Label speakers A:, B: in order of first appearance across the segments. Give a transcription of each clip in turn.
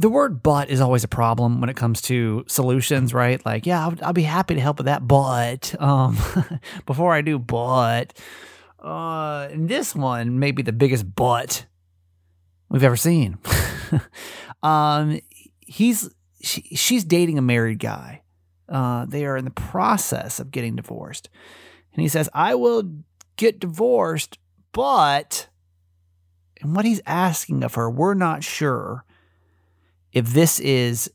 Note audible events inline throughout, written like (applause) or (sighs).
A: the word but is always a problem when it comes to solutions, right? Like, yeah, I'll, I'll be happy to help with that, but um, (laughs) before I do, but uh, this one may be the biggest but we've ever seen. (laughs) um, he's she, she's dating a married guy. Uh, they are in the process of getting divorced, and he says, "I will get divorced, but." And what he's asking of her, we're not sure if this is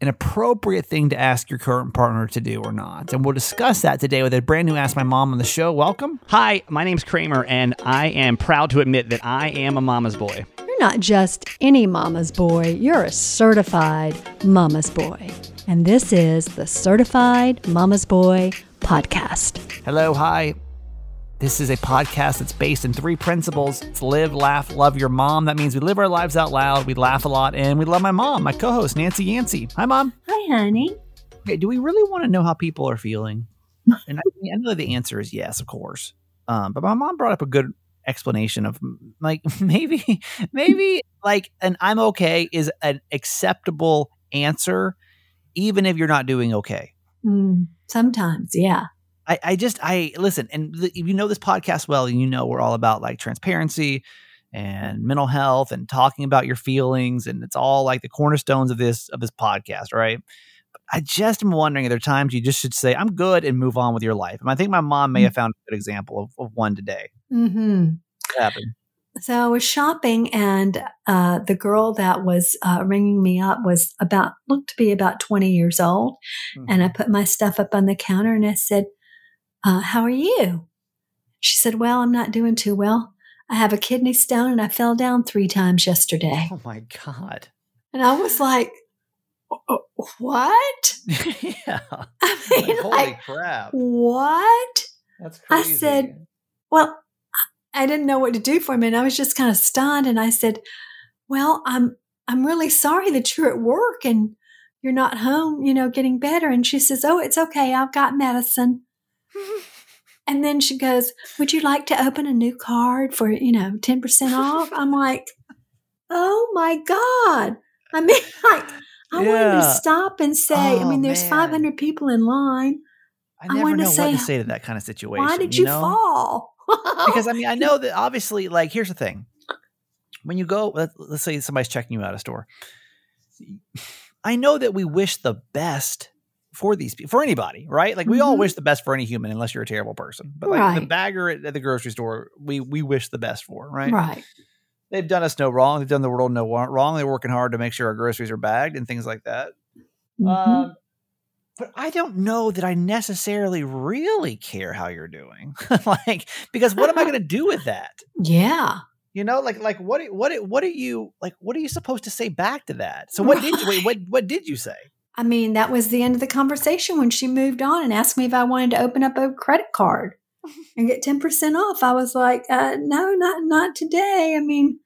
A: an appropriate thing to ask your current partner to do or not. And we'll discuss that today with a brand new Ask My Mom on the show. Welcome.
B: Hi, my name's Kramer, and I am proud to admit that I am a mama's boy.
C: You're not just any mama's boy, you're a certified mama's boy. And this is the Certified Mama's Boy podcast.
A: Hello, hi. This is a podcast that's based in three principles. It's live, laugh, love your mom. That means we live our lives out loud, we laugh a lot, and we love my mom, my co-host, Nancy Yancey. Hi, Mom.
D: Hi, honey.
A: Okay, do we really want to know how people are feeling? (laughs) and I, I know the answer is yes, of course. Um, but my mom brought up a good explanation of like (laughs) maybe maybe like an I'm okay is an acceptable answer, even if you're not doing okay.
D: Mm, sometimes, yeah.
A: I, I just I listen and if you know this podcast well and you know we're all about like transparency and mental health and talking about your feelings and it's all like the cornerstones of this of this podcast right? But I just am wondering if there are times you just should say I'm good and move on with your life? And I think my mom may
D: Mm.
A: have found a good example of, of one today.
D: Hmm
A: what happened?
D: So I was shopping, and uh, the girl that was uh, ringing me up was about looked to be about twenty years old. And I put my stuff up on the counter, and I said, uh, "How are you?" She said, "Well, I'm not doing too well. I have a kidney stone, and I fell down three times yesterday."
A: oh my god
D: And I was like, "Uh, "What?" (laughs)
A: yeah
D: I (laughs) mean,
A: holy
D: like,
A: crap
D: what?
A: that's crazy.
D: I said, Well, I didn't know what to do for him, and I was just kind of stunned. And I said, "Well, I'm I'm really sorry that you're at work and you're not home, you know, getting better." And she says, "Oh, it's okay. I've got medicine." And then she goes, "Would you like to open a new card for you know ten percent off?" I'm like, "Oh my god!" I mean, (laughs) like. I wanted to stop and say, I
A: Oh,
D: mean, there's
A: man.
D: 500 people in line.
A: I
D: I
A: never
D: to
A: know what
D: say,
A: to say to that kind of situation
D: Why did you,
A: know?
D: fall? (laughs)
A: because I mean, I know that obviously, like, here's the thing: when you go, let, let's say somebody's checking you out of store. I know that we wish the best for these people, for anybody, right? Like, we all
D: Mhm.
A: wish the best for any human, unless you're a terrible person. But like the bagger at, at the grocery store, we we wish the best for, right?
D: right.
A: They've done us no wrong. They've done the world no wrong. They're working hard to make sure our groceries are bagged and things like that.
D: Mhm.
A: Um, but I don't know that I necessarily really care how you're doing. (laughs) like, because what am I going to do with that? (laughs)
D: yeah.
A: You know, like, like what, what, what are you like? What are you supposed to say back to that? So, what did you wait? What, what did you say?
D: I mean, that was the end of the conversation when she moved on and asked me if I wanted to open up a credit card (laughs) and get 10% off. I was like, uh, no, not, not today. I mean,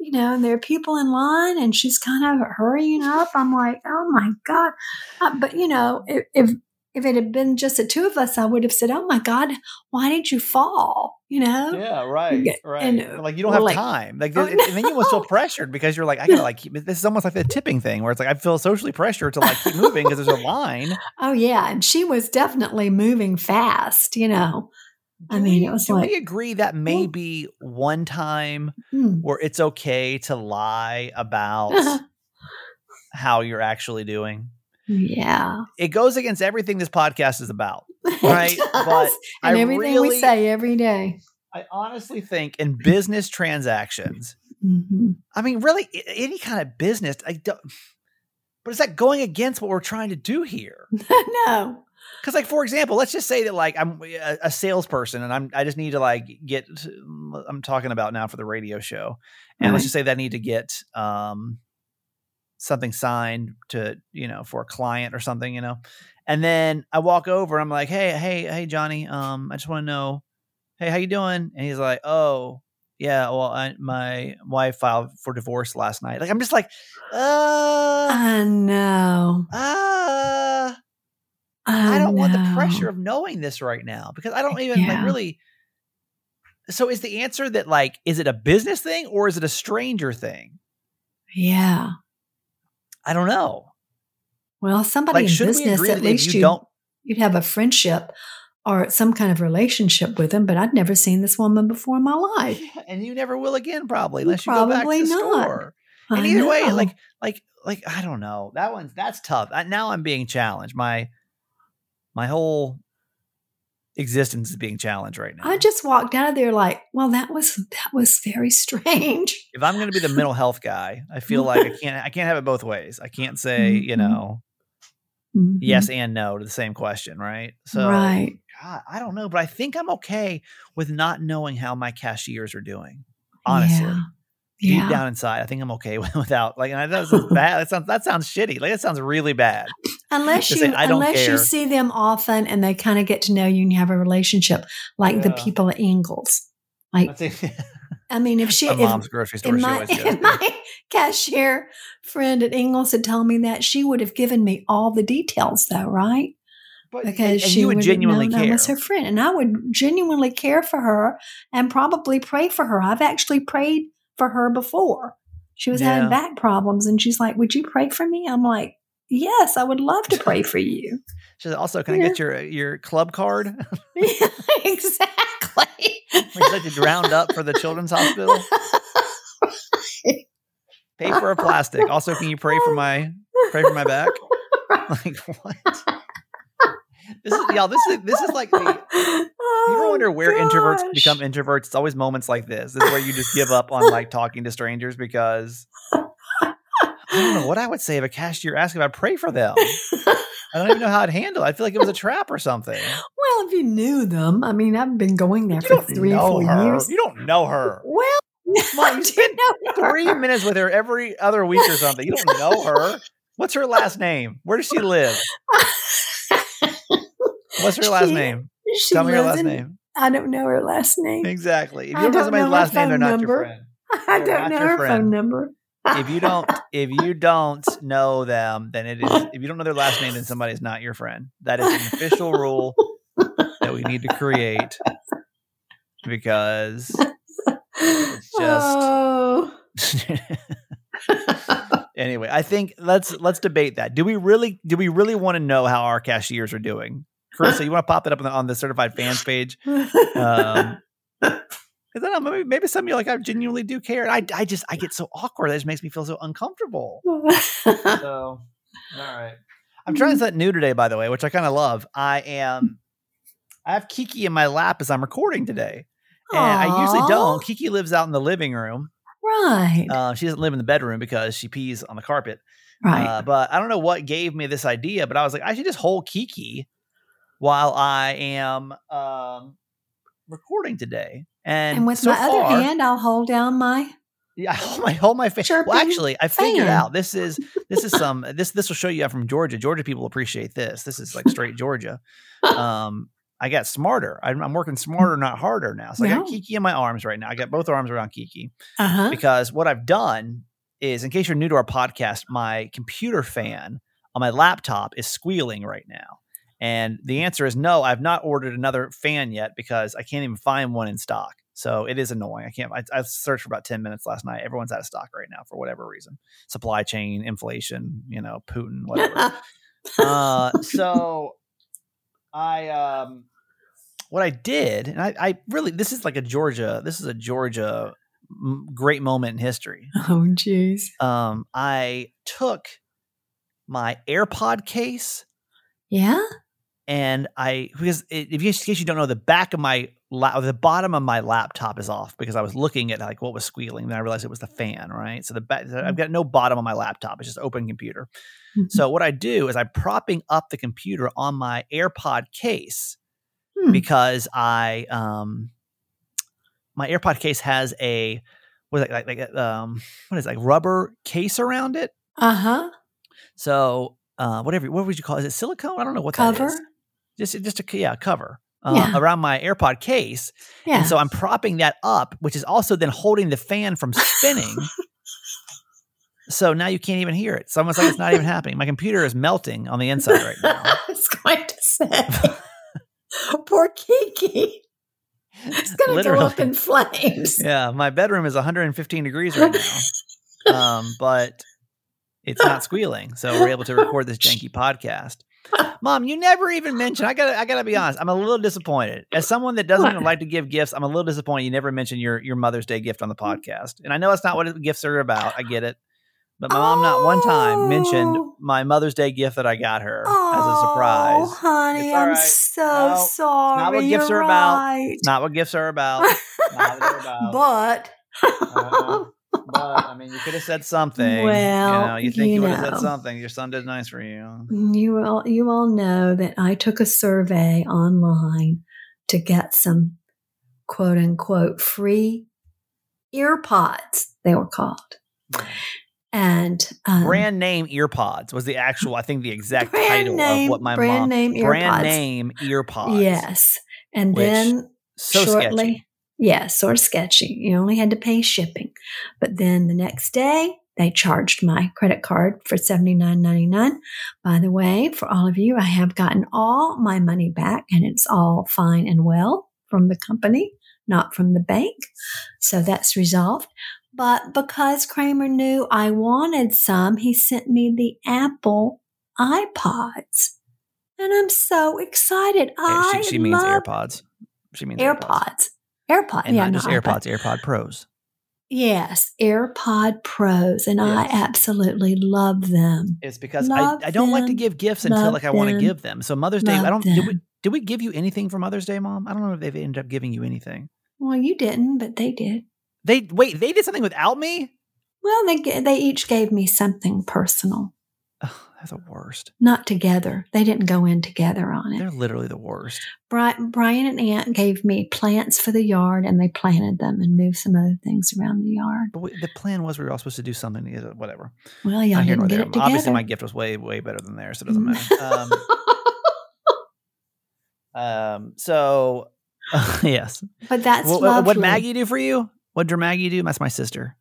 D: you know, and there are people in line and she's kind of hurrying up. I'm like, oh my God. Uh, but, you know, if, if, if it had been just the two of us, I would have said, oh my God, why did you fall? You know?
A: Yeah, right, right.
D: and,
A: like, you don't have
D: like-
A: time. Like,
D: Oh,
A: and then you almost feel
D: no.
A: pressured because you're like, I gotta (laughs) like. Keep, this is almost like the tipping thing where it's like I feel socially pressured to like keep moving because there's a line.
D: Oh yeah, and she was definitely moving fast. You know, I mean,
A: we-
D: it was
A: do
D: like,
A: we agree that maybe
D: Well-
A: one time
D: hmm.
A: where it's okay to lie about (laughs) how you're actually doing.
D: Yeah,
A: It goes against everything this podcast is about. (laughs) Right, but
D: and
A: I
D: everything
A: really-
D: we say every day.
A: I honestly think in business transactions,
D: Mhm.
A: I mean, really, any kind of business, I don't. But is that going against what we're trying to do here? (laughs)
D: no,
A: Because, like, for example, let's just say that, like, I'm a, a salesperson and I'm I just need to like get. I'm talking about now for the radio show, and let's just say that I need to get um something signed to you know for a client or something, you know, and then I walk over, I'm like, hey, hey, hey, Johnny, um, I just want to know, hey, how you doing? And he's like, oh. Yeah, well, I, my wife filed for divorce last night. Like, I'm just like, uh,
D: I know.
A: uh,
D: I,
A: I don't want the pressure of knowing this right now because I don't even like really. So is the answer that like is it a business thing or is it a stranger thing?
D: Yeah,
A: I don't know.
D: Well, somebody
A: Like,
D: in business, at least
A: you don't
D: you'd have a friendship or some kind of relationship with them. But I'd never seen this woman before in my life.
A: and you never will again, probably, unless you go back to the
D: not.
A: store. And
D: I
A: either way, like, like, like, I don't know. That one's that's tough. I, now I'm being challenged. My, my whole existence is being challenged right now.
D: I just walked out of there like, well, that was that was very strange.
A: if I'm going to be the mental health guy, I feel like I (laughs) can't. I can't have it both ways. I can't say, you
D: Mhm.
A: know,
D: Mhm.
A: yes and no to the same question, right? So,
D: right.
A: God, I don't know, but I think I'm okay with not knowing how my cashiers are doing. Honestly,
D: Yeah.
A: deep
D: Yeah.
A: down inside, I think I'm okay with, (laughs) without. Like, and that (laughs) sounds bad. That sounds that sounds shitty. Like that sounds really bad.
D: Unless you
A: say, "I don't
D: unless
A: care."
D: you see them often and they kind of get to know you and you have a relationship, like the people at Ingles. Like,
A: I think (laughs)
D: I mean, if she
A: my
D: if,
A: mom's grocery store.
D: if
A: She
D: my,
A: always (laughs)
D: if my cashier friend at Ingles had told me that, she would have given me all the details, though, right?
A: But-
D: Because
A: and
D: she
A: you would
D: have
A: genuinely
D: known I
A: care.
D: was her friend, and I would genuinely care for her and probably pray for her. I've actually prayed for her before. She was
A: Yeah.
D: having back problems, and she's like, "Would you pray for me?" I'm like, "Yes, I would love to pray for you."
A: She said, also, can I get your your club card? (laughs) (laughs)
D: exactly.
A: Would you like to round up for the children's hospital? Paper or plastic? Also, can you pray for my pray for my back? (laughs) Like what? This is y'all. This is this is like the, you ever oh, wonder where introverts
D: Oh,
A: become introverts? It's always moments like this. This is where you just give up on like talking to strangers because I don't know what I would say if a cashier asked if I pray for them. I don't even know how I'd handle. it. I feel like it was a trap or something.
D: Well, if you knew them, I mean, I've been going there
A: You
D: for three or four
A: her.
D: years.
A: You don't know her.
D: Well, (laughs)
A: Mom,
D: I
A: you spend
D: her.
A: Three minutes with her every other week or something. You don't know her. What's her last name? Where does she live? What's her last
D: She-
A: name?
D: She
A: Tell me her last
D: in-
A: name.
D: I don't know her last name.
A: Exactly. If you don't know somebody's last name, they're
D: phone
A: not your friend. (laughs)
D: I don't know her
A: friend.
D: phone number.
A: If you don't, if you don't know them, then it is. If you don't know their last name, then somebody is not your friend. That is an official rule that we need to create because it's just.
D: Oh. (laughs) (laughs)
A: anyway, I think let's let's debate that. Do we really do we really want to know how our cashiers are doing? Carissa, you want to pop that up on the, on the certified fans page? Um, Because I don't know, maybe, maybe some of you like I genuinely do care. I, I just I get so awkward. That just makes me feel so uncomfortable. (laughs) So all right. I'm trying something new today, by the way, which I kind of love. I am I have Kiki in my lap as I'm recording today. And I usually don't. Kiki lives out in the living room.
D: right.
A: Uh, she doesn't live in the bedroom because she pees on the carpet.
D: right.
A: Uh, but I don't know what gave me this idea, but I was like, I should just hold Kiki while I am um, recording today. And,
D: and with
A: so
D: my
A: far,
D: other hand, I'll hold down my.
A: yeah, (laughs) I hold my hold my face. Well, actually, I figured
D: fan.
A: out this is this is some this this will show you I'm from Georgia. Georgia people appreciate this. This is like (laughs) straight Georgia. Um, I got smarter. I'm, I'm working smarter, not harder now. So I got Kiki in my arms right now. I got both arms around Kiki
D: Uh huh.
A: because what I've done is, in case you're new to our podcast, my computer fan on my laptop is squealing right now. And the answer is no, I've not ordered another fan yet because I can't even find one in stock. So it is annoying. I can't, I, I searched for about 10 minutes last night. Everyone's out of stock right now for whatever reason supply chain, inflation, you know, Putin, whatever. (laughs) uh, so I, um, what I did, and I, I really, this is like a Georgia, this is a Georgia m- great moment in history. (laughs)
D: oh, jeez.
A: Um, I took my AirPod case
D: Yeah.
A: And I because it, if you, in case you don't know, the back of my la- the bottom of my laptop is off because I was looking at like what was squealing. Then I realized it was the fan, right? So the back, I've got no bottom on my laptop; it's just open computer.
D: Mhm.
A: So what I do is I'm propping up the computer on my AirPod case
D: Hmm.
A: because I um my AirPod case has a what is it like like um what is it, like rubber case around it.
D: Uh huh.
A: So uh whatever what would you call it? Is it silicone? I don't know what that
D: Cover.
A: is. Just just a yeah cover. Uh,
D: Yeah.
A: around my AirPod case,
D: Yeah.
A: and so I'm propping that up, which is also then holding the fan from spinning. (laughs) so now you can't even hear it. It's almost like it's not even happening. My computer is melting on the inside right now. (laughs)
D: I was going to say, (laughs) poor Kiki. It's going to go up in flames.
A: Yeah, my bedroom is 115 degrees right now. um, but it's not squealing. So we're able to record this janky podcast. Mom, you never even mentioned. I gotta, I gotta be honest. I'm a little disappointed. As someone that doesn't even like to give gifts, I'm a little disappointed. You never mentioned your your Mother's Day gift on the podcast, and I know it's not what gifts are about. I get it, but my mom not one time mentioned
D: Oh.
A: my Mother's Day gift that I got her as a surprise.
D: Oh, honey,
A: all
D: I'm so
A: No,
D: sorry.
A: not what gifts
D: You're
A: are about.
D: right.
A: Not what gifts are about. not what they're (laughs) about.
D: but
A: Uh-huh. But I mean, you could have said something.
D: Well,
A: you know, you think
D: you
A: you, would have said something. Your son did nice for you.
D: you all you all know that I took a survey online to get some quote unquote free earpods. They were called, and um,
A: brand name earpods was the actual, I think, the exact title
D: name,
A: of what my
D: brand
A: mom
D: name earpods.
A: brand name earpods.
D: Yes, and then
A: so
D: shortly.
A: sketchy.
D: Yeah, sort of sketchy. You only had to pay shipping. But then the next day, they charged my credit card for seventy nine ninety nine. By the way, for all of you, I have gotten all my money back and it's all fine and well from the company, not from the bank. So that's resolved. But because Kramer knew I wanted some, he sent me the Apple iPods. And I'm so excited.
A: Yeah,
D: I
A: she, she means
D: love
A: AirPods. She means
D: AirPods. AirPods.
A: And
D: yeah,
A: not just
D: not
A: AirPods, AirPod Pros.
D: Yes, AirPod Pros, and I absolutely love them.
A: It's because I,
D: Love
A: I don't like to give gifts
D: until
A: like I want to give them. So Mother's Day, I don't. Did we, did we give you anything for Mother's Day, Mom? I don't know if they've ended up giving you anything.
D: Well, you didn't, but they did.
A: They wait. They did something without me.
D: Well, they they each gave me something personal,
A: they're the worst.
D: not together. They didn't go in together on it.
A: They're literally the worst.
D: Bri- Brian and Aunt gave me plants for the yard, and they planted them and moved some other things around the yard.
A: But we, the plan was we were all supposed to do something together. Whatever.
D: Well, y'all
A: Not here nor
D: didn't get
A: there.
D: it together.
A: Obviously, my gift was way way better than theirs, so it doesn't matter. (laughs) Um, um. So, (laughs) yes.
D: but that's
A: What, what Maggie do for you? What did Maggie do? That's my sister.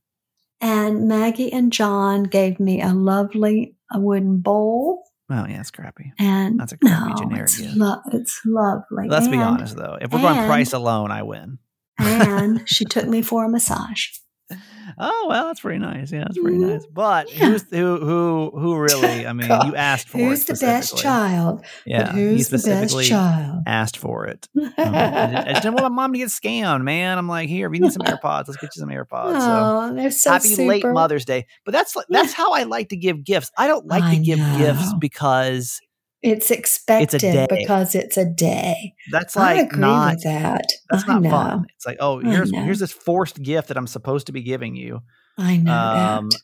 D: and Maggie and John gave me a lovely a wooden bowl.
A: Oh yeah, it's crappy.
D: And
A: That's a crappy
D: no,
A: generic
D: it's, lo- it's lovely.
A: Let's be honest though. If we're going price alone, I win.
D: and (laughs) she took me for a massage. (laughs)
A: Oh well, that's pretty nice. Yeah, that's pretty
D: Mhm.
A: nice. But
D: Yeah.
A: who's who? Who? Who really? I mean,
D: God.
A: you asked for it.
D: Who's the best child?
A: Yeah,
D: who's the best
A: specifically
D: child?
A: asked for it. (laughs) Um, I, just, didn't want my mom to get scammed, man. I'm like, here, we need some AirPods, let's get you some AirPods. So
D: oh, they're so
A: happy late. Mother's Day. But that's that's how I like to give gifts. I don't like
D: I
A: to give gifts because
D: It's expected
A: day.
D: because it's a day.
A: that's
D: I
A: like
D: agree
A: not
D: with that.
A: that's
D: I
A: not
D: know.
A: fun. It's like, oh, here's here's this forced gift that I'm supposed to be giving you.
D: I know
A: Um,
D: that.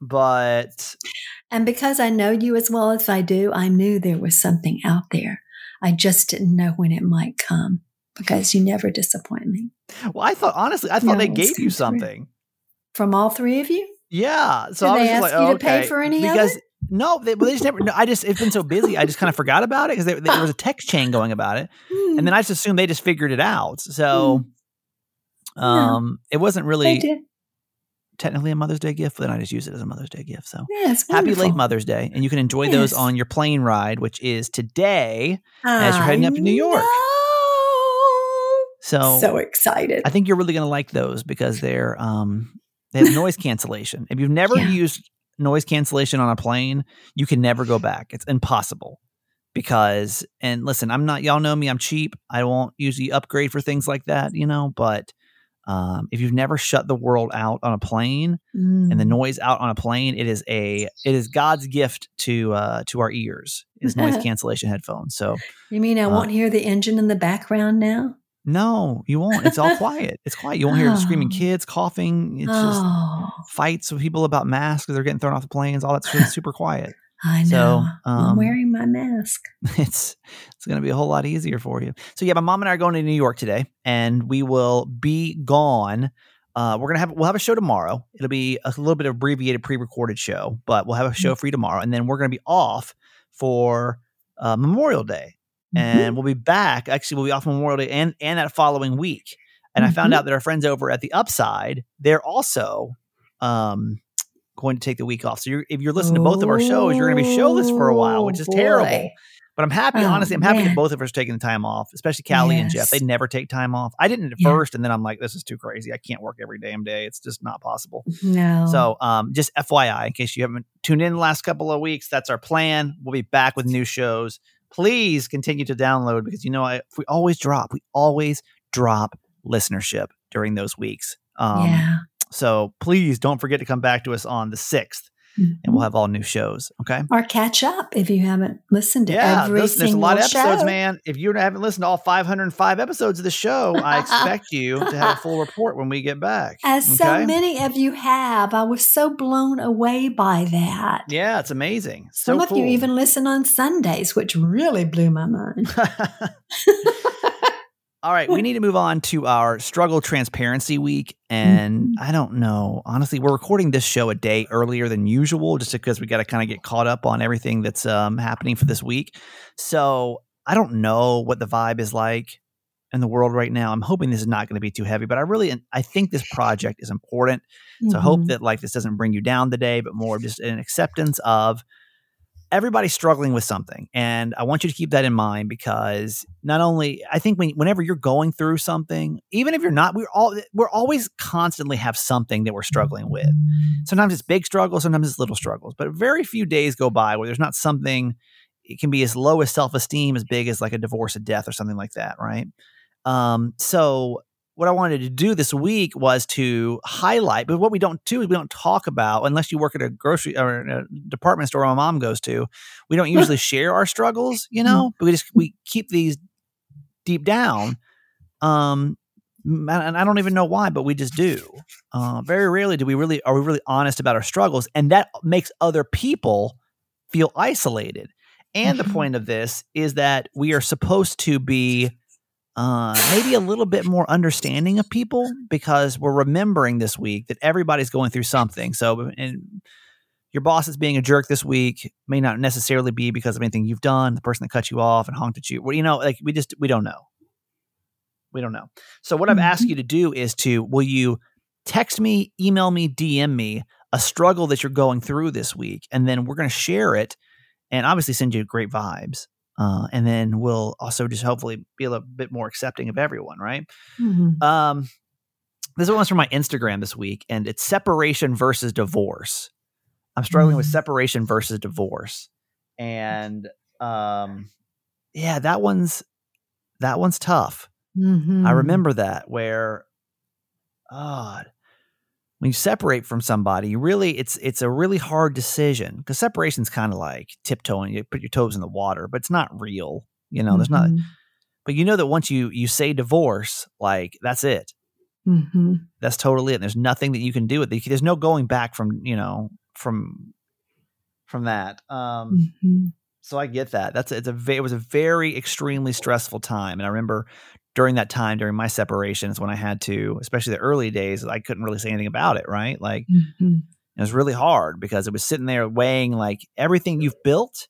A: but
D: And because I know you as well as I do, I knew there was something out there. I just didn't know when it might come because you never disappoint me.
A: well, I thought honestly, I thought
D: No,
A: they gave you something.
D: From all three of you?
A: Yeah. So
D: Did
A: I was
D: they
A: just
D: ask
A: like,
D: you
A: oh,
D: to pay for any of
A: because
D: it?
A: No, they, well, they just never. No, I just it's been so busy. I just kind of forgot about it because there, was a text chain going about it,
D: Hmm,
A: and then I just assumed they just figured it out. So,
D: No.
A: um, it wasn't really technically a Mother's Day gift, but then I just used it as a Mother's Day gift. So.
D: Yes,
A: Happy late. Mother's Day, and you can enjoy those on your plane ride, which is today. as you're heading up to New York.
D: I
A: So.
D: So excited.
A: I think you're really going to like those because they're um they have noise cancellation. If you've never
D: Yeah.
A: used noise cancellation on a plane, you can never go back. It's impossible. Because and listen, I'm not y'all know me, I'm cheap. I won't usually upgrade for things like that, you know, but um, if you've never shut the world out on a plane and the
D: Mm.
A: noise out on a plane, it is a it is God's gift to uh to our ears is noise (laughs) cancellation headphones. So
D: You mean I
A: uh,
D: won't hear the engine in the background now?
A: No, you won't. It's all (laughs) quiet. It's quiet. You won't hear screaming
D: Oh.
A: kids, coughing. It's just
D: oh,
A: fights with people about masks because they're getting thrown off the planes. All that's really super quiet.
D: I know.
A: So,
D: I'm
A: um,
D: wearing my mask. (laughs)
A: It's it's going to be a whole lot easier for you. So yeah, my mom and I are going to New York today, and we will be gone. Uh, we're gonna have we'll have a show tomorrow. It'll be a little bit of abbreviated pre-recorded show, but we'll have a show for you tomorrow, and then we're gonna be off for uh, Memorial Day. And we'll be back. Actually, we'll be off Memorial Day and and that following week. And I found
D: Mhm.
A: out that our friends over at the Upside, they're also um, going to take the week off. So you're, if you're listening to both of our shows, you're going to be showless for a while, which is
D: Oh,
A: terrible. But I'm happy,
D: Oh,
A: honestly, I'm happy
D: man.
A: that both of us are taking the time off, especially Callie and Jeff. They never take time off. I didn't at
D: Yeah.
A: first, and then I'm like, this is too crazy. I can't work every damn day. It's just not possible.
D: No.
A: So, um, just FYI, in case you haven't tuned in the last couple of weeks, that's our plan. We'll be back with new shows. Please continue to download because you know I, we always drop, we always drop listenership during those weeks. Um,
D: yeah.
A: So please don't forget to come back to us on the sixth, Mm-hmm. and we'll have all new shows. Okay.
D: or catch up if you haven't listened to
A: Yeah,
D: every
A: there's a lot of episodes,
D: show.
A: man. If you haven't listened to all 505 episodes of the show, I (laughs) expect you to have a full report when we get back.
D: As so many of you have, I was so blown away by that.
A: Yeah, it's amazing. So
D: Some of you even listen on Sundays, which really blew my (laughs) mind. (laughs)
A: All right, we (laughs) need to move on to our struggle transparency week. And
D: Mhm.
A: I don't know. Honestly, we're recording this show a day earlier than usual just because we got to kind of get caught up on everything that's um, happening for this week. So I don't know what the vibe is like in the world right now. I'm hoping this is not going to be too heavy, but I really, I think this project is important. So I hope
D: Mhm.
A: that like this doesn't bring you down today, but more just an acceptance of everybody's struggling with something. And I want you to keep that in mind because not only I think when, whenever you're going through something, even if you're not, we're all we're always constantly have something that we're struggling with. Sometimes it's big struggles, sometimes it's little struggles, but very few days go by where there's not something. It can be as low as self esteem, as big as like a divorce, a death, or something like that, right? Um, so what I wanted to do this week was to highlight, but what we don't do is we don't talk about unless you work at a grocery or a department store my mom goes to. We don't (laughs) usually share our struggles, you know, but we just we keep these deep down. Um, and I don't even know why, but we just do. Uh, very rarely do we really are we really honest about our struggles, and that makes other people feel isolated. And the
D: Mhm.
A: point of this is that we are supposed to be uh, maybe a little bit more understanding of people because we're remembering this week that everybody's going through something. So, and your boss is being a jerk this week may not necessarily be because of anything you've done. The person that cut you off and honked at you, well, you know, like we just we don't know. We don't know. So, what I've asked
D: Mhm.
A: you to do is to will you text me, email me, DM me a struggle that you're going through this week, and then we're going to share it and obviously send you great vibes. Uh, and then we'll also just hopefully be a little bit more accepting of everyone, right?
D: Mhm.
A: Um, this one's from my Instagram this week, and it's separation versus divorce. I'm struggling with
D: Mm.
A: separation versus divorce, and um, yeah, that one's that one's tough. I
D: Mhm.
A: remember that where, God, when you separate from somebody, you really it's it's a really hard decision because separation's kind of like tiptoeing. You put your toes in the water, but it's not real. You know, there's not.
D: Mhm.
A: But you know that once you you say divorce, like that's it.
D: Mhm.
A: That's totally it. And there's nothing that you can do with it. There's no going back from you know from from that. Um,
D: Mhm.
A: so I get that. That's it's a it was a very extremely stressful time, and I remember during that time during my separations when I had to, especially the early days, I couldn't really say anything about it. Right, like
D: Mhm.
A: it was really hard because it was sitting there weighing like everything you've built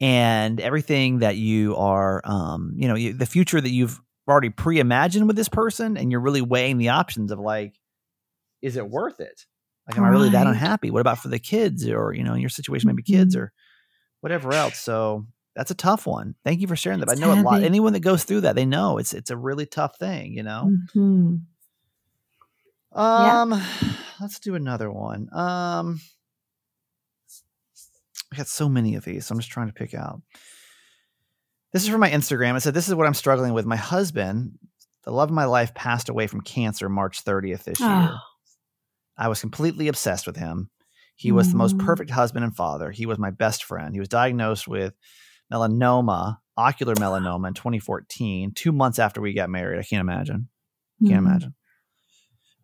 A: and everything that you are, um, you know, you, the future that you've already pre-imagined with this person, and you're really weighing the options of like, is it worth it? Like, am I really that unhappy? What about for the kids, or you know, in your situation, maybe kids
D: Mhm.
A: or whatever else? So that's a tough one. Thank you for sharing that.
D: It's
A: I know a lot. Anyone that goes through that, they know it's it's a really tough thing. You know.
D: Mhm. Yeah.
A: Um, (sighs) let's do another one. Um, I got so many of these, so I'm just trying to pick out. This is from my Instagram. It said, "This is what I'm struggling with. My husband, the love of my life, passed away from cancer March 30th this year.
D: Oh.
A: I was completely obsessed with him. He was the most
D: Mm.
A: perfect husband and father. He was my best friend. He was diagnosed with melanoma, ocular melanoma, in 2014, two months after we got married. I can't imagine. Can't
D: Mhm.
A: imagine.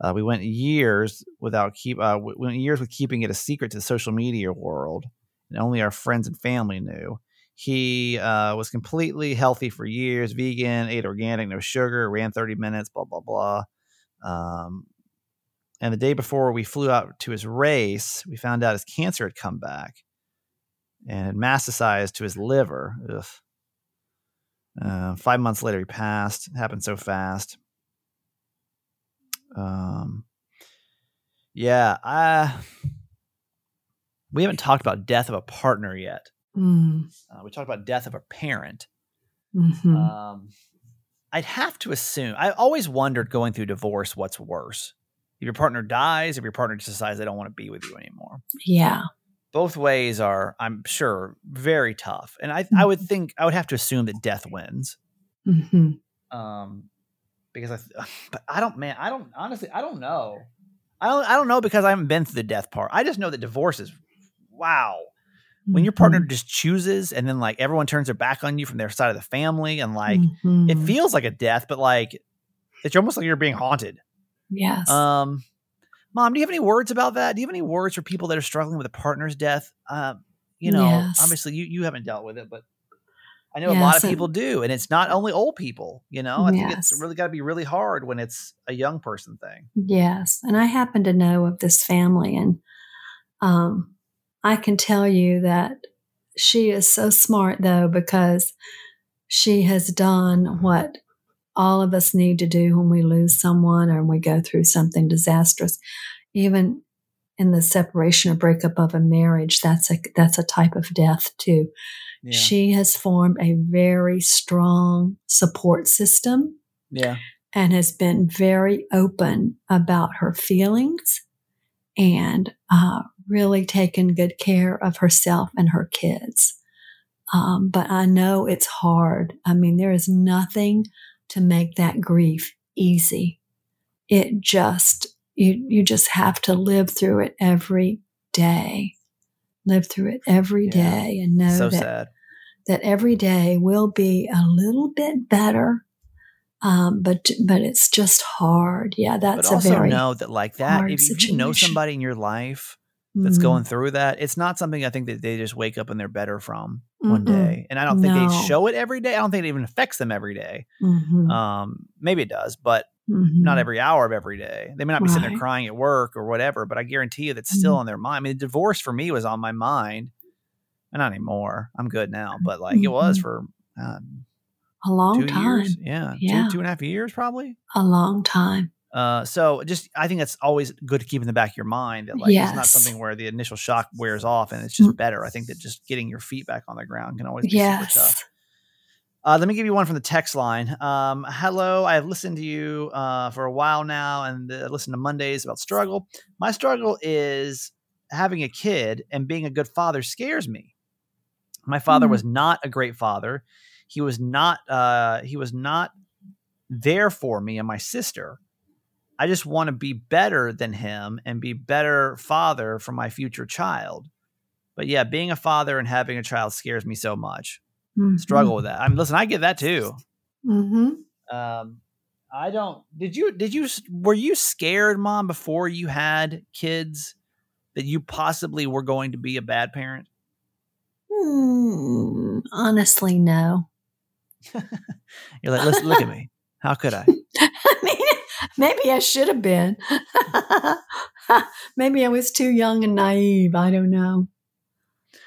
A: Uh, we went years without keep. Uh, we went years with keeping it a secret to the social media world, and only our friends and family knew. He uh, was completely healthy for years, vegan, ate organic, no sugar, ran 30 minutes, blah blah blah. Um, and the day before we flew out to his race, we found out his cancer had come back and had metastasized to his liver. Ugh. Uh, five months later, he passed. It happened so fast. Um, yeah, I we haven't talked about death of a partner yet
D: Mm.
A: Uh, we talked about death of a parent.
D: hmm
A: Um, I'd have to assume. I always wondered going through divorce, what's worse? If your partner dies, if your partner just decides they don't want to be with you anymore.
D: yeah.
A: Both ways are, I'm sure, very tough. And I, I would think I would have to assume that death wins.
D: hmm
A: Um, because I, (sighs) but I don't, man, I don't honestly, I don't know. I don't, I don't know because I haven't been through the death part. I just know that divorce is, wow. When your partner
D: Mm-hmm.
A: just chooses and then like everyone turns their back on you from their side of the family and like it feels like a death, but like it's almost like you're being haunted.
D: yes.
A: Um, mom, do you have any words about that? Do you have any words for people that are struggling with a partner's death? Um, you know,
D: Yes.
A: obviously you, you haven't dealt with it, but I know a lot of people do, and it's not only old people. You know, I think it's really got to be really hard when it's a young person thing.
D: Yes, and I happen to know of this family, and um, I can tell you that she is so smart, though, because she has done what all of us need to do when we lose someone or we go through something disastrous. Even in the separation or breakup of a marriage, that's a that's a type of death too.
A: Yeah,
D: She has formed a very strong support system
A: yeah,
D: and has been very open about her feelings and uh, really taken good care of herself and her kids. Um, but I know it's hard. I mean, there is nothing to make that grief easy. It just, you, you just have to live through it every day. Live through it every
A: Yeah.
D: day and know
A: so
D: that
A: sad.
D: that every day will be a little bit better. Um, but but it's just hard. Yeah, that's
A: But
D: a
A: also
D: very
A: know that like that, if you, know somebody in your life that's
D: Mm,
A: going through that, it's not something I think that they just wake up and they're better from one
D: Mm-mm.
A: day. And I don't think
D: No.
A: they show it every day. I don't think it even affects them every day.
D: mhm,
A: Um, maybe it does, but
D: mhm.
A: not every hour of every day. They may not be sitting there crying at work or whatever, but I guarantee you that's still
D: Mhm.
A: on their mind. I mean, the divorce for me was on my mind. And not anymore. I'm good now, but like it was for um,
D: a long time.
A: years. Yeah,
D: Yeah.
A: Two, two and a half years probably.
D: A long time.
A: Uh, so just I think that's always good to keep in the back of your mind that like it's not something where the initial shock wears off and it's just
D: Mm.
A: better. I think that just getting your feet back on the ground can always be super tough. Uh, let me give you one from the text line. Um, hello, I have listened to you uh, for a while now and uh, listened to Mondays about struggle. My struggle is having a kid and being a good father scares me. My father
D: Hmm.
A: was not a great father. He was not. Uh, he was not there for me and my sister. I just want to be better than him and be better father for my future child. But yeah, being a father and having a child scares me so much struggle with that. I mean, listen, I get that too.
D: hmm
A: Um, I don't. Did you? Did you? Were you scared, mom, before you had kids, that you possibly were going to be a bad parent?
D: Hmm, honestly, no. (laughs)
A: You're like, listen, look at me. How could I? (laughs)
D: I mean, maybe I should have been. (laughs) maybe I was too young and naive. I don't know.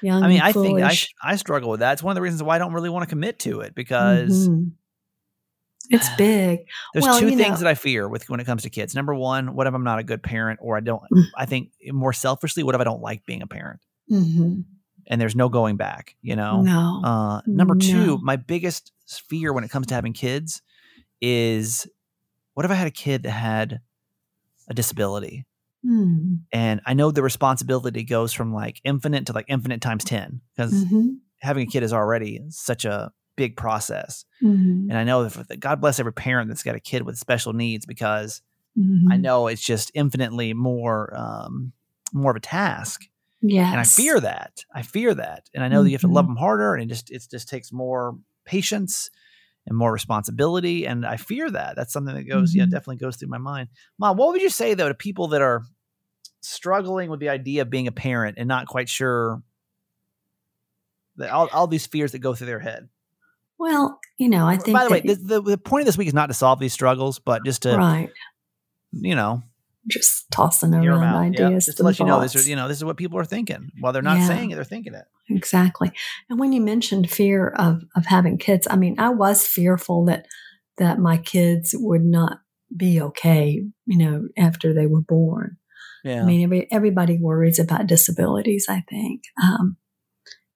D: Young.
A: I mean, I think I. I struggle with that. It's one of the reasons why I don't really want to commit to it because
D: Mhm. it's (sighs) big.
A: there's
D: Well,
A: two things
D: know-
A: that I fear with when it comes to kids. Number one, what if I'm not a good parent, or I don't?
D: Mm.
A: I think more selfishly, what if I don't like being a parent,
D: hmm
A: and there's no going back? You know.
D: No.
A: Uh, number two, my biggest fear when it comes to having kids is what if I had a kid that had a disability?
D: Hmm.
A: And I know the responsibility goes from like infinite to like infinite times 10 because
D: Mhm.
A: having a kid is already such a big process.
D: Mhm.
A: And I know God bless every parent that's got a kid with special needs because
D: Mhm.
A: I know it's just infinitely more um, more of a task.
D: Yes.
A: and I fear that. I fear that, and I know that you have to love
D: Mhm.
A: them harder, and it just it just takes more patience and more responsibility, and I fear that. That's something that goes, yeah,
D: Mhm.
A: definitely goes through my mind. Mom, what would you say though to people that are struggling with the idea of being a parent and not quite sure that all, all these fears that go through their head?
D: Well, you know, I think.
A: By the way, the, the, the point of this week is not to solve these struggles, but just to
D: right.
A: you know
D: Just tossing around.
A: Yeah,
D: ideas.
A: just to let you know this is you know this is what people are thinking. While they're not
D: Yeah.
A: saying it, they're thinking it.
D: Exactly. And when you mentioned fear of of having kids, I mean, I was fearful that that my kids would not be okay, you know, after they were born.
A: Yeah.
D: I mean, every, everybody worries about disabilities, I think. Um,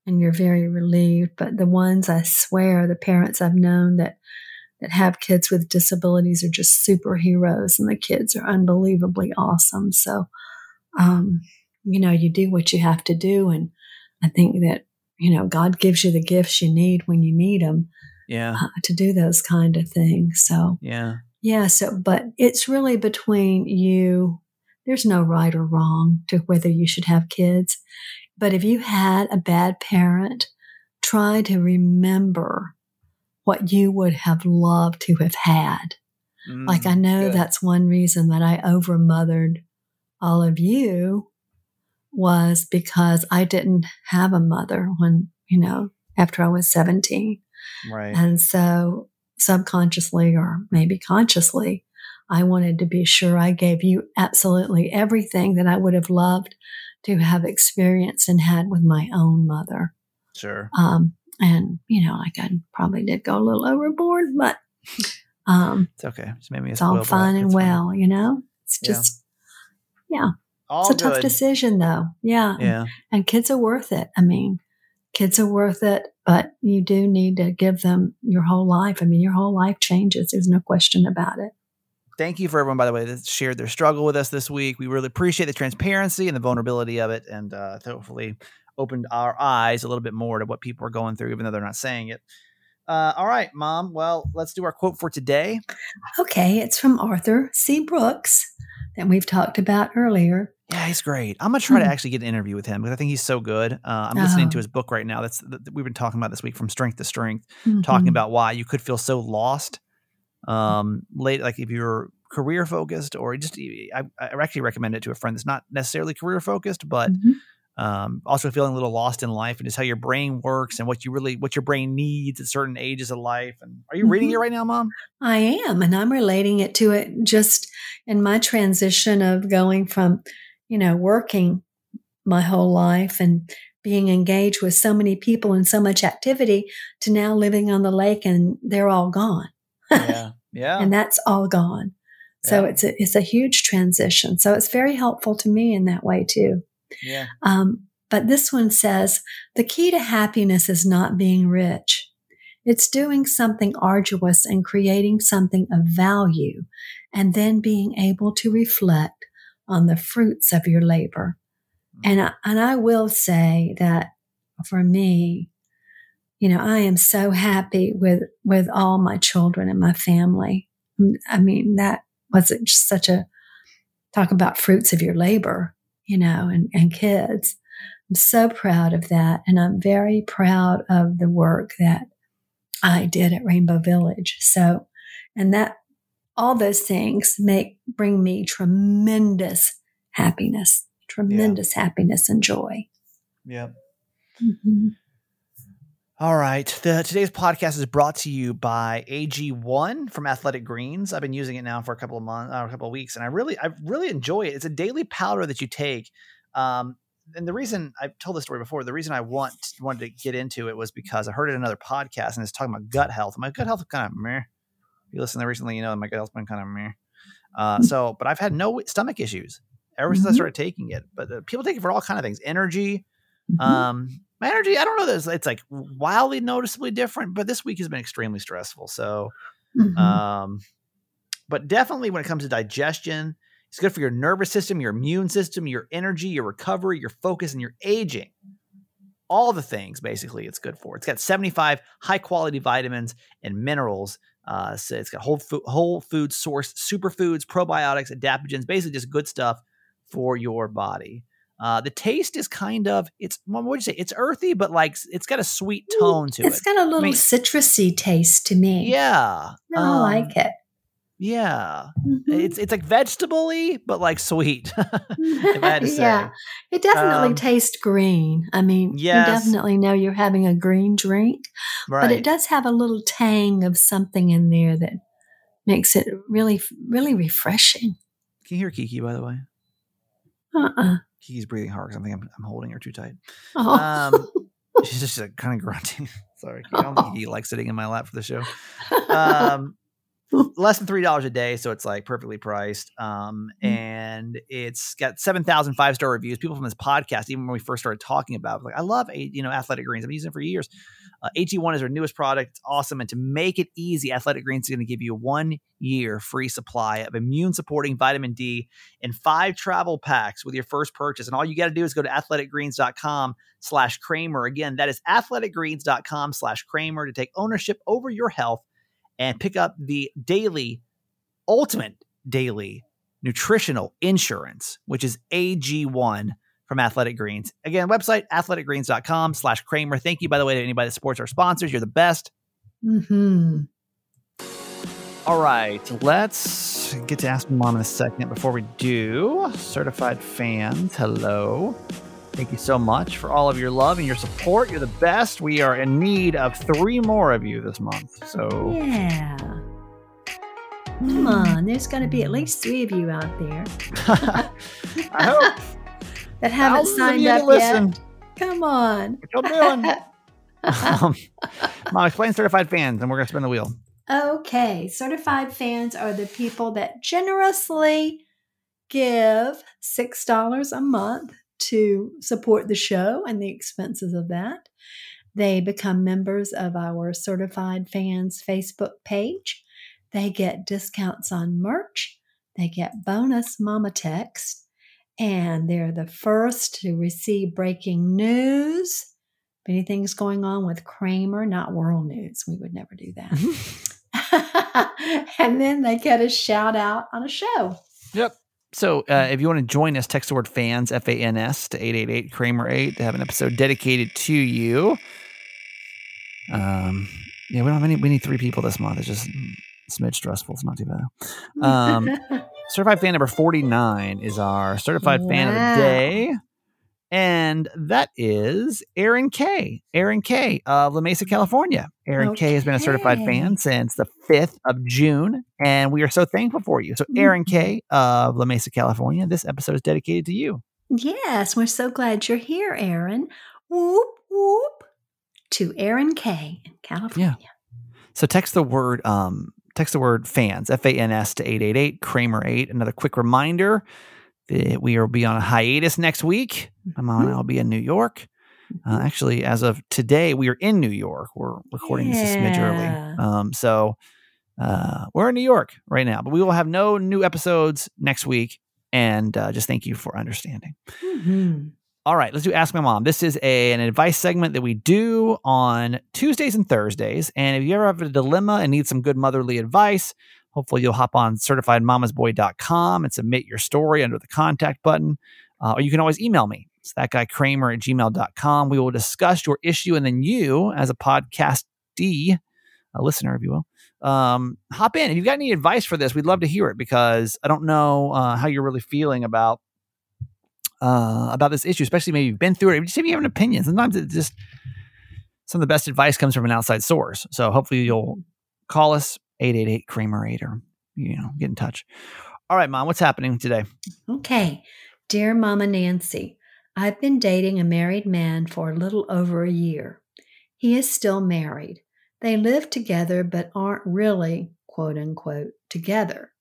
D: and you're very relieved. But the ones I swear, the parents I've known that that have kids with disabilities are just superheroes, and the kids are unbelievably awesome. So, um, you know, you do what you have to do, and I think that you know God gives you the gifts you need when you need them.
A: Yeah.
D: Uh, to do those kind of things. So,
A: yeah.
D: Yeah. So, but it's really between you. There's no right or wrong to whether you should have kids. But if you had a bad parent, try to remember what you would have loved to have had.
A: Mm,
D: like, I know
A: good.
D: that's one reason that I overmothered all of you was because I didn't have a mother when, you know, after I was 17.
A: right.
D: And so, subconsciously or maybe consciously, I wanted to be sure I gave you absolutely everything that I would have loved to have experienced and had with my own mother.
A: Sure.
D: Um, and, you know, like I probably did go a little overboard, but um,
A: It's okay. Just made me a
D: it's all fine and
A: It's fine.
D: well, you know? It's just,
A: Yeah.
D: just,
A: All
D: it's a tough decision though. Yeah.
A: Yeah.
D: And kids are worth it. I mean, kids are worth it, but you do need to give them your whole life. I mean, your whole life changes. There's no question about it.
A: Thank you for everyone, by the way, that shared their struggle with us this week. We really appreciate the transparency and the vulnerability of it, and uh, hopefully opened our eyes a little bit more to what people are going through, even though they're not saying it. Uh, all right, Mom. Well, let's do our quote for today.
D: Okay, it's from Arthur C. Brooks that we've talked about earlier.
A: Yeah, he's great. I'm gonna try to
D: Hmm.
A: actually get an interview with him because I think he's so good. Uh, I'm listening to
D: Oh.
A: his book right now. That's that we've been talking about this week, from strength to strength, talking
D: Mhm.
A: about why you could feel so lost. Um, late, like if you're career focused, or just I, I actually recommend it to a friend that's not necessarily career focused, but
D: Mhm.
A: Um, also feeling a little lost in life and just how your brain works and what you really what your brain needs at certain ages of life. And are you reading
D: Mhm.
A: it right now, Mom?
D: I am, and I'm relating it to it just in my transition of going from, you know, working my whole life and being engaged with so many people and so much activity to now living on the lake and they're all gone.
A: Yeah, yeah.
D: and that's all gone. So
A: Yeah.
D: it's a, it's a huge transition. So it's very helpful to me in that way too.
A: Yeah.
D: Um, but this one says the key to happiness is not being rich. It's doing something arduous and creating something of value, and then being able to reflect on the fruits of your labor. And I, and I will say that for me, you know, I am so happy with with all my children and my family. I mean, that was just such a talk about fruits of your labor, you know, and, and kids. I'm so proud of that. And I'm very proud of the work that I did at Rainbow Village. So, and that all those things make bring me tremendous happiness, tremendous happiness and joy.
A: Yeah.
D: Mhm.
A: All right. The, today's podcast is brought to you by AG1 from Athletic Greens. I've been using it now for a couple of months, uh, a couple of weeks, and I really, I really enjoy it. It's a daily powder that you take. Um, and the reason I've told this story before, the reason I want wanted to get into it was because I heard it in another podcast and it's talking about gut health. My gut health is kind of meh. If you listen there recently, you know my gut health's been kind of meh. Uh, so, but I've had no stomach issues ever since I
D: Mhm.
A: started taking it. But uh, people take it for all kind of things, energy,
D: Mhm.
A: um, my energy, I don't know. There's, it's like wildly noticeably different, but this week has been extremely stressful. So,
D: Mhm.
A: um, but definitely when it comes to digestion, it's good for your nervous system, your immune system, your energy, your recovery, your focus, and your aging. All the things basically it's good for. It's got 75 high quality vitamins and minerals. Uh, so it's got whole food, whole food source superfoods, probiotics, adaptogens, basically just good stuff for your body. Uh, the taste is kind of it's what would you say? It's earthy, but like it's got a sweet tone to
D: It's
A: it.
D: It's got a little
A: mean-
D: citrusy taste to me.
A: yeah,
D: I
A: um,
D: like it.
A: Yeah,
D: Mhm.
A: it's it's like vegetable-y, but like sweet. (laughs) if I had to (laughs) say.
D: yeah, it definitely
A: Um,
D: tastes green. I mean,
A: Yes.
D: you definitely know you're having a green drink,
A: right.
D: but it does have a little tang of something in there that makes it really, really refreshing.
A: Can you hear Kiki by the way?
D: Uh-uh.
A: Kiki's breathing hard because I think I'm, I'm holding her too tight.
D: Oh.
A: Um, she's (laughs) just like, kind of grunting. (laughs) Sorry. I don't think Kiki likes sitting in my lap for the show. Um, less than three dollars a day, so it's like perfectly priced. Um,
D: Mm.
A: and it's got 7,000 five star reviews. People from this podcast, even when we first started talking about, it, like I love you know Athletic Greens. I've been using it for years. Uh, AG1 is our newest product. It's awesome, and to make it easy, Athletic Greens is going to give you a one year free supply of immune supporting vitamin D in five travel packs with your first purchase. And all you got to do is go to athleticgreens.com slash Kramer. Again, that is athleticgreens.com slash Kramer to take ownership over your health and pick up the daily, ultimate daily nutritional insurance, which is AG1 from Athletic Greens. Again, website athleticgreens.com slash Kramer. Thank you, by the way, to anybody that supports our sponsors. You're the best.
D: hmm
A: All right, let's get to Ask Mom in a second. Before we do, certified fans, hello. Thank you so much for all of your love and your support. You're the best. We are in need of three more of you this month. So,
D: Yeah. Come on, there's going to be at least three of you out there (laughs)
A: I hope (laughs)
D: that haven't signed up yet. Come on.
A: What y'all doing? (laughs) um, Mom, explain certified fans, and we're going to spin the wheel.
D: Okay, certified fans are the people that generously give $6 a month to support the show and the expenses of that. They become members of our certified fans Facebook page. They get discounts on merch. They get bonus mama text. And they're the first to receive breaking news. If anything's going on with Kramer, not world news, we would never do that. (laughs) (laughs) and then they get a shout out on a show.
A: Yep. So uh, if you want to join us, text the word fans, F A N S, to 888 Kramer 8 to have an episode dedicated to you. Um, yeah, we don't have any, we need three people this month. It's just a smidge stressful. It's not too bad. Um, (laughs) certified fan number 49 is our certified fan of the day. And that is Aaron K. Aaron K. of La Mesa, California. Aaron K has been a certified fan since the 5th of June. And we are so thankful for you. So, Aaron K. of La Mesa, California, this episode is dedicated to you.
D: yes, we're so glad you're here, Aaron. Whoop, whoop. To Aaron K. in California.
A: So text the word um text the word fans F A N S to eight eight eight Kramer eight. Another quick reminder that we will be on a hiatus next week. My mom and I will be in New York. Uh, actually, as of today, we are in New York. We're recording this a smidge early. um, so uh, we're in New York right now. But we will have no new episodes next week. And uh, just thank you for understanding.
D: Mhm.
A: All right, let's do Ask My Mom. This is a, an advice segment that we do on Tuesdays and Thursdays. And if you ever have a dilemma and need some good motherly advice, hopefully you'll hop on certifiedmamasboy.com and submit your story under the contact button. Uh, or you can always email me. It's that guy Kramer at gmail.com. We will discuss your issue and then you, as a podcastee, a listener, if you will, um, hop in. If you've got any advice for this, we'd love to hear it because I don't know uh, how you're really feeling about uh, about this issue, especially maybe you've been through it. Just if you have an opinion, sometimes it just some of the best advice comes from an outside source. So hopefully you'll call us 888 Kramer 8 or you know get in touch. All right, mom, what's happening today?
D: Okay. Dear Mama Nancy, I've been dating a married man for a little over a year. He is still married. They live together but aren't really, quote unquote, together.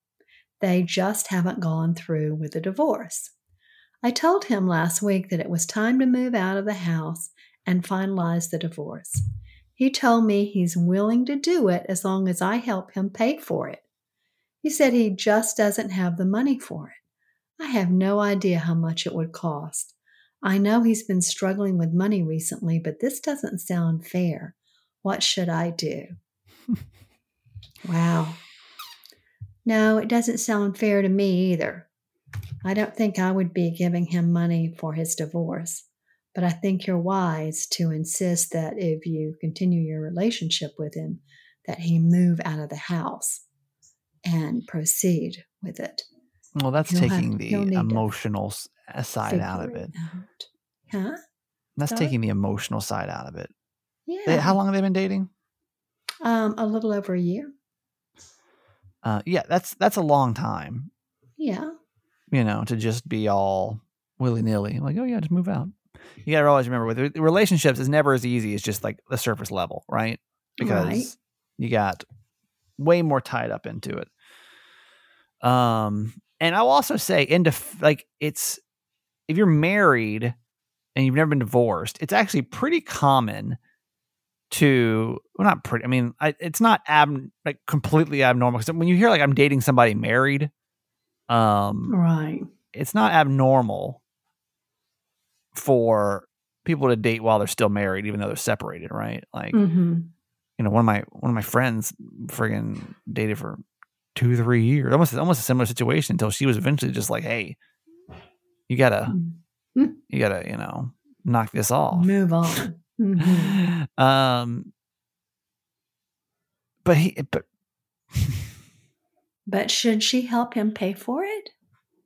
D: They just haven't gone through with a divorce. I told him last week that it was time to move out of the house and finalize the divorce. He told me he's willing to do it as long as I help him pay for it. He said he just doesn't have the money for it. I have no idea how much it would cost. I know he's been struggling with money recently, but this doesn't sound fair. What should I do? (laughs) wow. No, it doesn't sound fair to me either. I don't think I would be giving him money for his divorce, but I think you're wise to insist that if you continue your relationship with him, that he move out of the house and proceed with it.
A: Well, that's
D: You'll have-
A: taking the
D: need to
A: emotional uh, side out of
D: Figure
A: it.
D: out. Huh?
A: That's
D: Sorry?
A: taking the emotional side out of it.
D: Yeah.
A: They- how long have they been dating?
D: Um, a little over a year.
A: Uh, yeah, that's that's a long time.
D: Yeah.
A: You know, to just be all willy nilly, like, oh yeah, just move out. You gotta always remember with relationships, is never as easy as just like the surface level, right? Because
D: Right.
A: you got way more tied up into it. Um, and I'll also say, in def- like it's if you're married and you've never been divorced, it's actually pretty common to well, not pretty. I mean, I, it's not ab like completely abnormal because when you hear like I'm dating somebody married, um,
D: Right.
A: it's not abnormal for people to date while they're still married, even though they're separated, right? Like,
D: hmm
A: you know, one of my one of my friends friggin' dated for two, three years, almost almost a similar situation until she was eventually just like, "Hey, you gotta,
D: Mm.
A: you gotta, you know, knock this off."
D: Move on. Mhm. (laughs)
A: um, but he, but
D: But should she help him pay for it?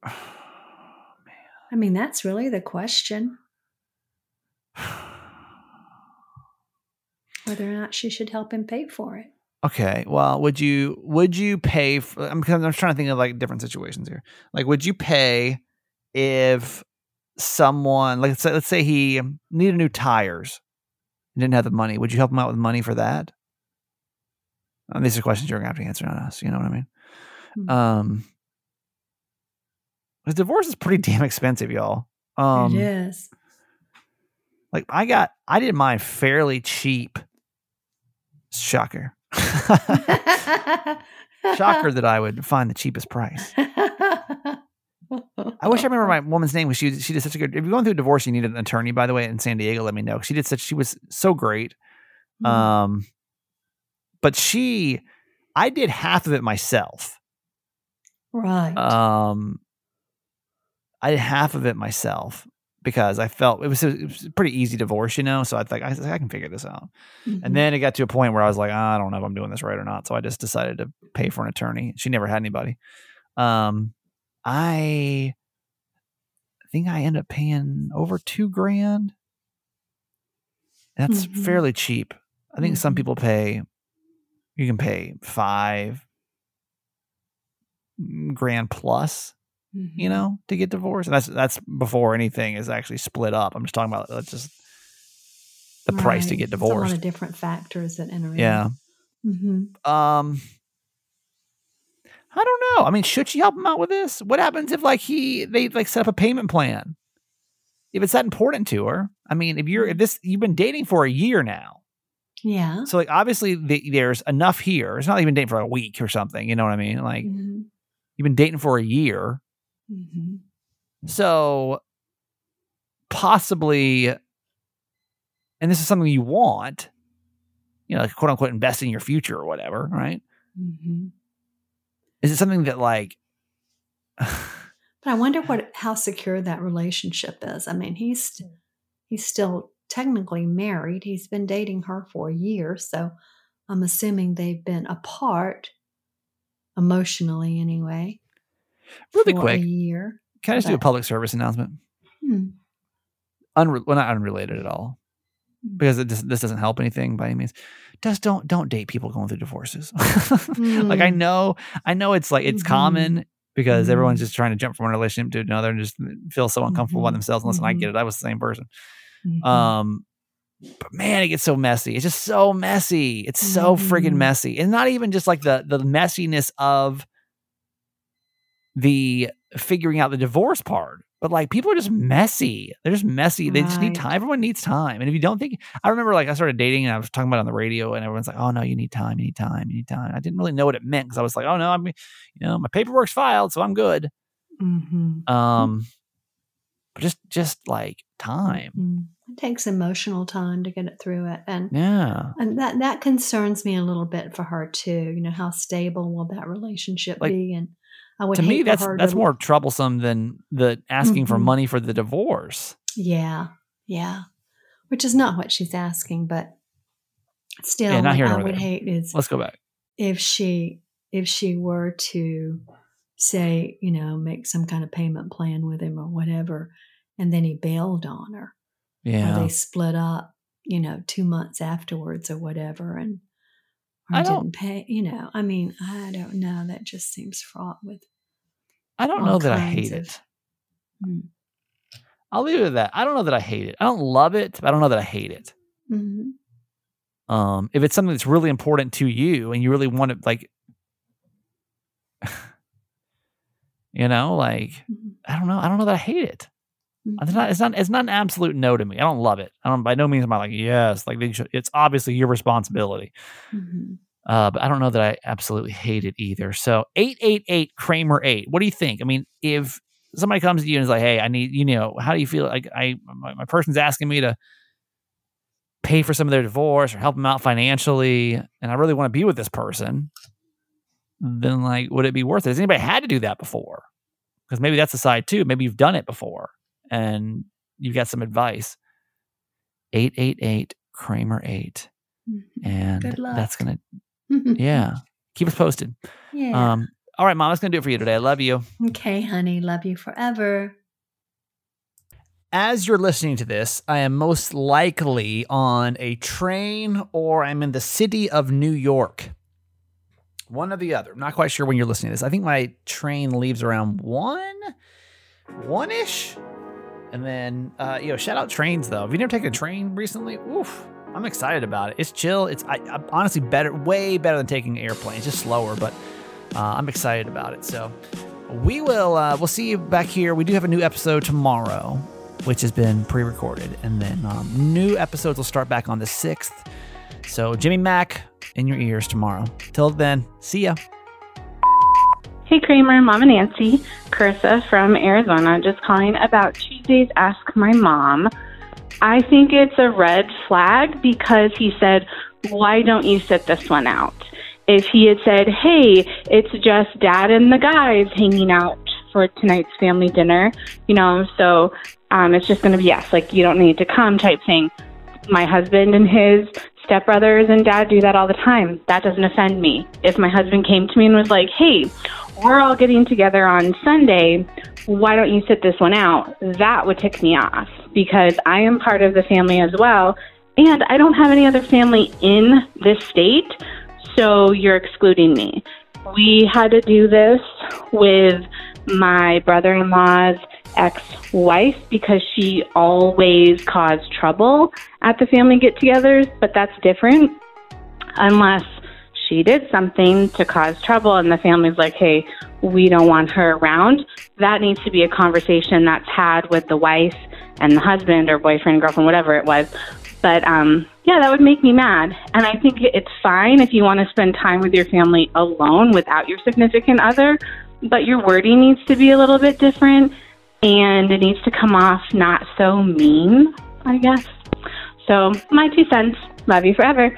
D: (sighs) (sighs) (sighs) I mean, that's really the question. (sighs) Whether or not she should help him pay for it.
A: Okay. Well, would you would you pay? For, I'm I'm trying to think of like different situations here. Like, would you pay if someone like let's say, let's say he needed new tires, and didn't have the money? Would you help him out with money for that? Um, these are questions you're gonna have to answer, not us. You know what I mean?
D: Hmm.
A: Um, the divorce is pretty (laughs) damn expensive, y'all. Um,
D: it is.
A: like I got, I did mine fairly cheap. Shocker. (laughs) Shocker that I would find the cheapest price. I wish I remember my woman's name because she she did such a good. If you're going through a divorce, you need an attorney. By the way, in San Diego, let me know. She did such. She was so great.
D: Mm.
A: Um, but she, I did half of it myself.
D: right.
A: Um, I did half of it myself because I felt it was, a, it was pretty easy divorce, you know. So I think I, I can figure this out.
D: Mhm.
A: And then it got to a point where I was like, "Ah, I don't know if I'm doing this right or not. So I just decided to pay for an attorney. She never had anybody. Um, I think I ended up paying over two grand. That's
D: Mhm.
A: fairly cheap. I think some
D: Mhm.
A: people pay, you can pay five grand plus, you
D: Mhm.
A: know, to get divorced. And that's that's before anything is actually split up. I'm just talking about that's just the price to
D: Right.
A: get
D: There's a lot
A: divorced.
D: of different factors that enter in.
A: Yeah.
D: hmm
A: Um, I don't know. I mean, should she help him out with this? What happens if like he they like set up a payment plan? If it's that important to her, I mean, if you're if this you've been dating for a year now,
D: Yeah.
A: so like obviously the, there's enough here. It's not even dating for a week or something. You know what I mean? Like
D: hmm
A: you've been dating for a year,
D: hmm
A: so possibly, and this is something you want, you know, like quote unquote invest in your future or whatever, right?
D: hmm
A: Is it something that like (sighs)
D: But I wonder what how secure that relationship is. I mean, he's he's still technically married. He's been dating her for a year, so I'm assuming they've been apart emotionally anyway.
A: Really quick.
D: year.
A: Can I just do a public service announcement?
D: Hmm.
A: Unre- well, not unrelated at all,
D: Mm.
A: because it just, this doesn't help anything by any means. Just don't don't date people going through divorces. (laughs) like I
D: Mm.
A: know, I know it's like it's
D: Mhm.
A: common because everyone's
D: Mhm.
A: just trying to jump from one relationship to another and just feel so uncomfortable about
D: Mhm.
A: themselves. And listen, I get
D: Mhm.
A: it. I was the same person.
D: Mhm.
A: Um, but man, it gets so messy. It's just so messy. It's so friggin'
D: Mhm.
A: messy, and not even just like the the messiness of the figuring out the divorce part, but like people are just messy. They're just messy. They just need time. Everyone needs time. And if you don't think, I remember like I started dating and I was talking about it on the radio, and everyone's like, "Oh no, you need time. You need time. You need time." I didn't really know what it meant because I was like, "Oh no, I'm, you know, my paperwork's filed, so I'm good."
D: Mhm.
A: Um, but just just like time.
D: Mhm. It takes emotional time to get it through it, and
A: Yeah.
D: and that that concerns me a little bit for her too. You know, how stable will that relationship
A: Like,
D: be? And I would
A: to me that's that's
D: to,
A: more troublesome than the asking for
D: Mhm.
A: money for the divorce
D: Yeah, yeah. Which is not what she's asking, but still,
A: Yeah, not
D: what
A: here
D: I would
A: there.
D: hate is
A: let's go back
D: if she if she were to say, you know, make some kind of payment plan with him or whatever, and then he bailed on her, or
A: yeah
D: they split up, you know, two months afterwards or whatever, and or
A: I don't
D: pay. You know, I mean, I don't know. That just seems fraught with.
A: I don't know that I hate
D: of,
A: it.
D: Hmm.
A: I'll leave it at that. I don't know that I hate it. I don't love it, but I don't know that I hate it.
D: Mm-hmm.
A: Um, if it's something that's really important to you and you really want to, like, (sighs) you know, like,
D: mm-hmm.
A: I don't know. I don't know that I hate it.
D: Mhm.
A: It's not. It's not. It's not an absolute no to me. I don't love it. I don't. By no means am I like yes. Like they should, it's obviously your responsibility.
D: Mhm.
A: Uh, but I don't know that I absolutely hate it either. So eight eight eight Kramer eight. What do you think? I mean, if somebody comes to you and is like, "Hey, I need you know, how do you feel? Like I my, my person's asking me to pay for some of their divorce or help them out financially, and I really want to be with this person." Then like, would it be worth it? Has anybody had to do that before? Because maybe that's the side too. Maybe you've done it before and you've got some advice. Eight eight eight Kramer eight,
D: Mhm.
A: and
D: Good luck.
A: that's gonna (laughs) yeah. Keep us posted.
D: yeah.
A: Um, all right, mom, that's gonna do it for you today. I love you.
D: okay, honey. Love you forever.
A: As you're listening to this, I am most likely on a train or I'm in the city of New York. One or the other. I'm not quite sure when you're listening to this. I think my train leaves around one, one ish. And then, uh, you know, shout out trains though. Have you never taken a train recently? Oof. I'm excited about it. It's chill. It's I, I, honestly better, way better than taking an airplane. It's just slower, but uh, I'm excited about it. So we will uh, we'll see you back here. We do have a new episode tomorrow, which has been pre-recorded, and then um, new episodes will start back on the sixth. So Jimmy Mack in your ears tomorrow. Till then, see ya.
E: Hey Kramer, Mom, Mama Nancy, Carissa from Arizona, just calling about Tuesday's Ask My Mom. I think it's a red flag because he said, Why don't you sit this one out? If he had said, Hey, it's just dad and the guys hanging out for tonight's family dinner, you know, so um, it's just going to be yes, like you don't need to come type thing. My husband and his stepbrothers and dad do that all the time. That doesn't offend me. If my husband came to me and was like, Hey, we're all getting together on Sunday. Why don't you sit this one out? That would tick me off because I am part of the family as well. And I don't have any other family in this state, so you're excluding me. We had to do this with my brother in law's ex wife because she always caused trouble at the family get togethers, but that's different unless she did something to cause trouble and the family's like, hey, we don't want her around. That needs to be a conversation that's had with the wife and the husband or boyfriend, girlfriend, whatever it was. But um, yeah, that would make me mad. And I think it's fine if you want to spend time with your family alone without your significant other, but your wording needs to be a little bit different and it needs to come off not so mean, I guess. So, my two cents. Love you forever.